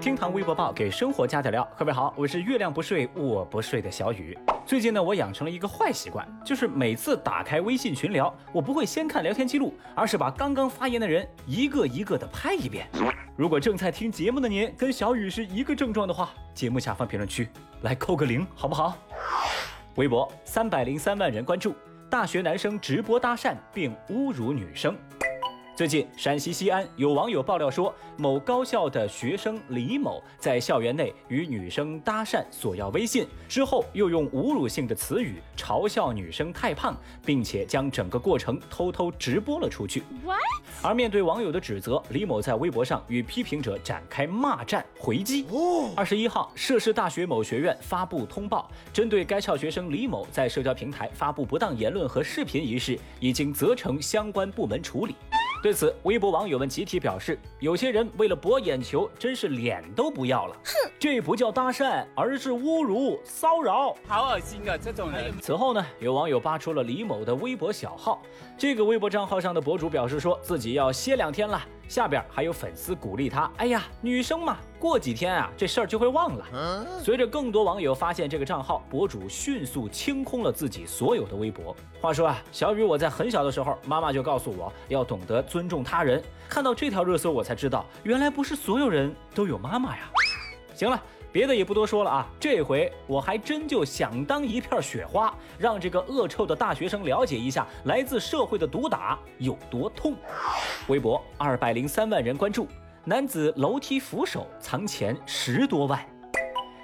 厅堂微博报给生活加点料，各位好，我是月亮不睡我不睡的小雨。最近呢，我养成了一个坏习惯，就是每次打开微信群聊，我不会先看聊天记录，而是把刚刚发言的人一个一个的拍一遍。如果正在听节目的您跟小雨是一个症状的话，节目下方评论区来扣个零，好不好？微博三百零三万人关注，大学男生直播搭讪并侮辱女生。最近，陕西西安有网友爆料说，某高校的学生李某在校园内与女生搭讪索要微信，之后又用侮辱性的词语嘲笑女生太胖，并且将整个过程偷偷直播了出去。而面对网友的指责，李某在微博上与批评者展开骂战回击。二十一号，涉事大学某学院发布通报，针对该校学生李某在社交平台发布不当言论和视频一事，已经责成相关部门处理。对此，微博网友们集体表示，有些人为了博眼球，真是脸都不要了。哼，这不叫搭讪，而是侮辱、骚扰，好恶心啊！这种人。此后呢，有网友扒出了李某的微博小号，这个微博账号上的博主表示说自己要歇两天了。下边还有粉丝鼓励他，哎呀，女生嘛，过几天啊，这事儿就会忘了。随着更多网友发现这个账号，博主迅速清空了自己所有的微博。话说啊，小雨，我在很小的时候，妈妈就告诉我要懂得尊重他人。看到这条热搜，我才知道，原来不是所有人都有妈妈呀。行了。别的也不多说了啊，这回我还真就想当一片雪花，让这个恶臭的大学生了解一下来自社会的毒打有多痛。微博二百零三万人关注，男子楼梯扶手藏钱十多万。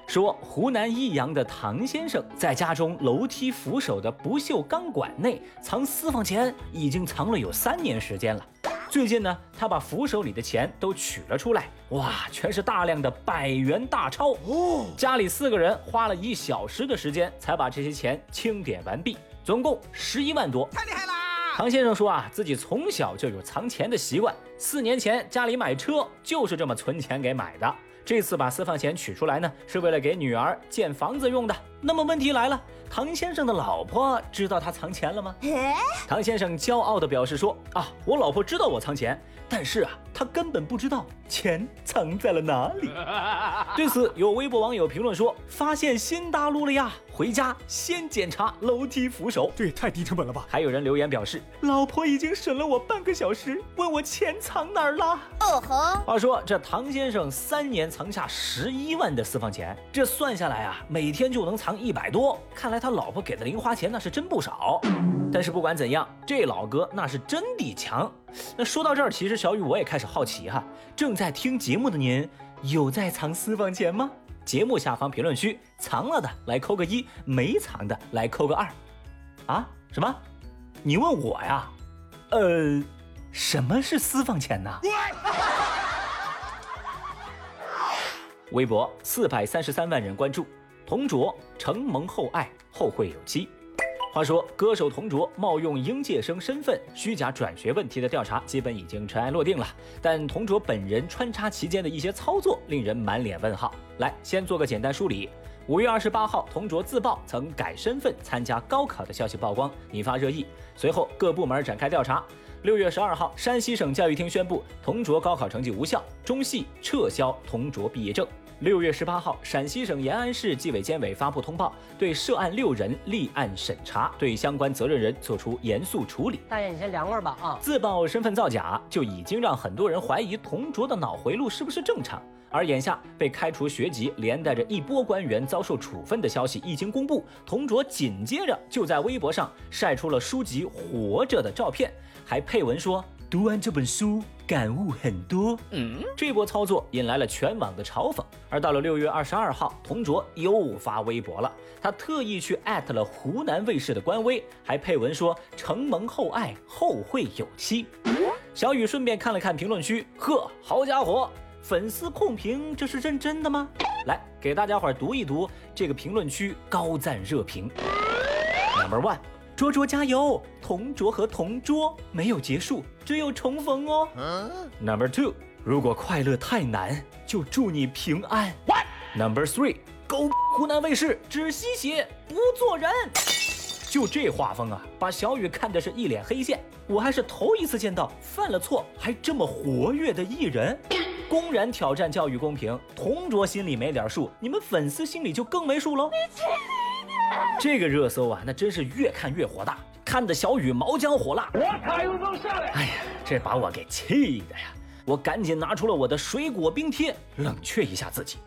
说湖南益阳的唐先生在家中楼梯扶手的不锈钢管内藏私房钱，已经藏了有三年时间了。最近呢，他把扶手里的钱都取了出来，哇，全是大量的百元大钞哦！家里四个人花了一小时的时间才把这些钱清点完毕，总共十一万多，太厉害啦！唐先生说啊，自己从小就有藏钱的习惯，四年前家里买车就是这么存钱给买的。这次把私房钱取出来呢，是为了给女儿建房子用的。那么问题来了，唐先生的老婆知道他藏钱了吗？唐先生骄傲地表示说：“啊，我老婆知道我藏钱，但是啊，她根本不知道钱藏在了哪里。”对此，有微博网友评论说：“发现新大陆了呀！回家先检查楼梯扶手，这也太低成本了吧！”还有人留言表示：“老婆已经审了我半个小时，问我钱藏哪儿了。”哦吼！话说这唐先生三年。藏下十一万的私房钱，这算下来啊，每天就能藏藏一百多。看来他老婆给的零花钱那是真不少。但是不管怎样，这老哥那是真的强。那说到这儿，其实小雨我也开始好奇哈，正在听节目的您有在藏私房钱吗？节目下方评论区藏了的来扣个一，没藏的来扣个二。啊？什么？你问我呀？呃，什么是私房钱呢？微博四百三十三万人关注，同卓承蒙厚爱，后会有期。话说，歌手同卓冒用应届生身份虚假转学问题的调查基本已经尘埃落定了，但同卓本人穿插其间的一些操作令人满脸问号。来，先做个简单梳理。五月二十八号，同卓自曝曾改身份参加高考的消息曝光，引发热议。随后，各部门展开调查。六月十二号，山西省教育厅宣布同卓高考成绩无效，中戏撤销同卓毕业证。六月十八号，陕西省延安市纪委监委发布通报，对涉案六人立案审查，对相关责任人作出严肃处理。大爷，你先凉快吧啊！自曝身份造假，就已经让很多人怀疑同卓的脑回路是不是正常。而眼下被开除学籍，连带着一波官员遭受处分的消息一经公布，同卓紧接着就在微博上晒出了书籍《活着》的照片。还配文说读完这本书感悟很多，嗯，这波操作引来了全网的嘲讽。而到了六月二十二号，同卓又发微博了，他特意去艾特了湖南卫视的官微，还配文说承蒙厚爱，后会有期。小雨顺便看了看评论区，呵，好家伙，粉丝控评这是认真的吗？来给大家伙读一读这个评论区高赞热评。Number one。卓卓加油！同桌和同桌没有结束，只有重逢哦。Number two，如果快乐太难，就祝你平安。Number three，狗湖南卫视只吸血不做人，就这画风啊，把小雨看的是一脸黑线。我还是头一次见到犯了错还这么活跃的艺人。公然挑战教育公平，同桌心里没点数，你们粉丝心里就更没数喽。这个热搜啊，那真是越看越火大，看得小雨毛浆火辣。我卡又能下来！哎呀，这把我给气的呀！我赶紧拿出了我的水果冰贴，冷却一下自己。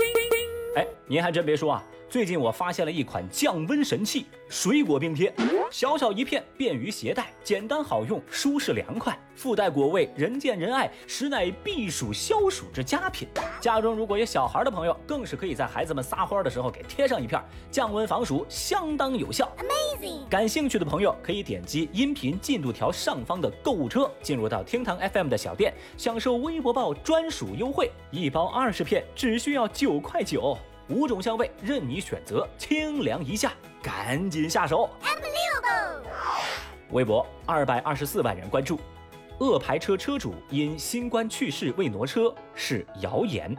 哎，您还真别说啊，最近我发现了一款降温神器——水果冰贴，小小一片，便于携带，简单好用，舒适凉快，附带果味，人见人爱，实乃避暑消暑之佳品。家中如果有小孩的朋友，更是可以在孩子们撒欢的时候给贴上一片，降温防暑，相当有效。Amazing！感兴趣的朋友可以点击音频进度条上方的购物车，进入到厅堂 FM 的小店，享受微博报专属优惠，一包二十片，只需要九块九。五种香味任你选择，清凉一下，赶紧下手。微博二百二十四万人关注，恶牌车车主因新冠去世未挪车是谣言。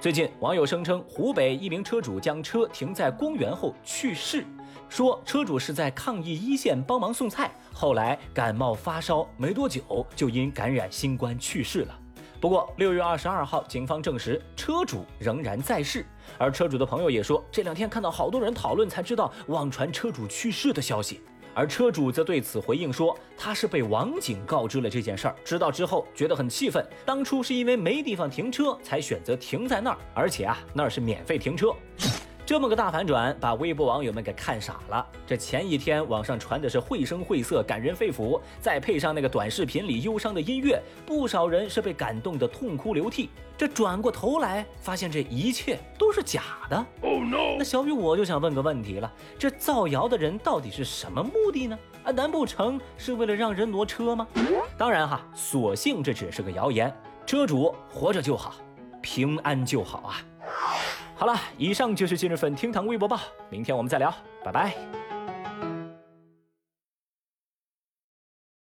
最近网友声称，湖北一名车主将车停在公园后去世，说车主是在抗疫一线帮忙送菜，后来感冒发烧，没多久就因感染新冠去世了。不过，六月二十二号，警方证实车主仍然在世，而车主的朋友也说，这两天看到好多人讨论，才知道网传车主去世的消息。而车主则对此回应说，他是被网警告知了这件事儿，知道之后觉得很气愤，当初是因为没地方停车才选择停在那儿，而且啊，那儿是免费停车。这么个大反转，把微博网友们给看傻了。这前一天网上传的是绘声绘色、感人肺腑，再配上那个短视频里忧伤的音乐，不少人是被感动的痛哭流涕。这转过头来发现这一切都是假的。Oh no！那小雨我就想问个问题了：这造谣的人到底是什么目的呢？啊，难不成是为了让人挪车吗？当然哈，所幸这只是个谣言，车主活着就好，平安就好啊。好了，以上就是今日份厅堂微博报，明天我们再聊，拜拜。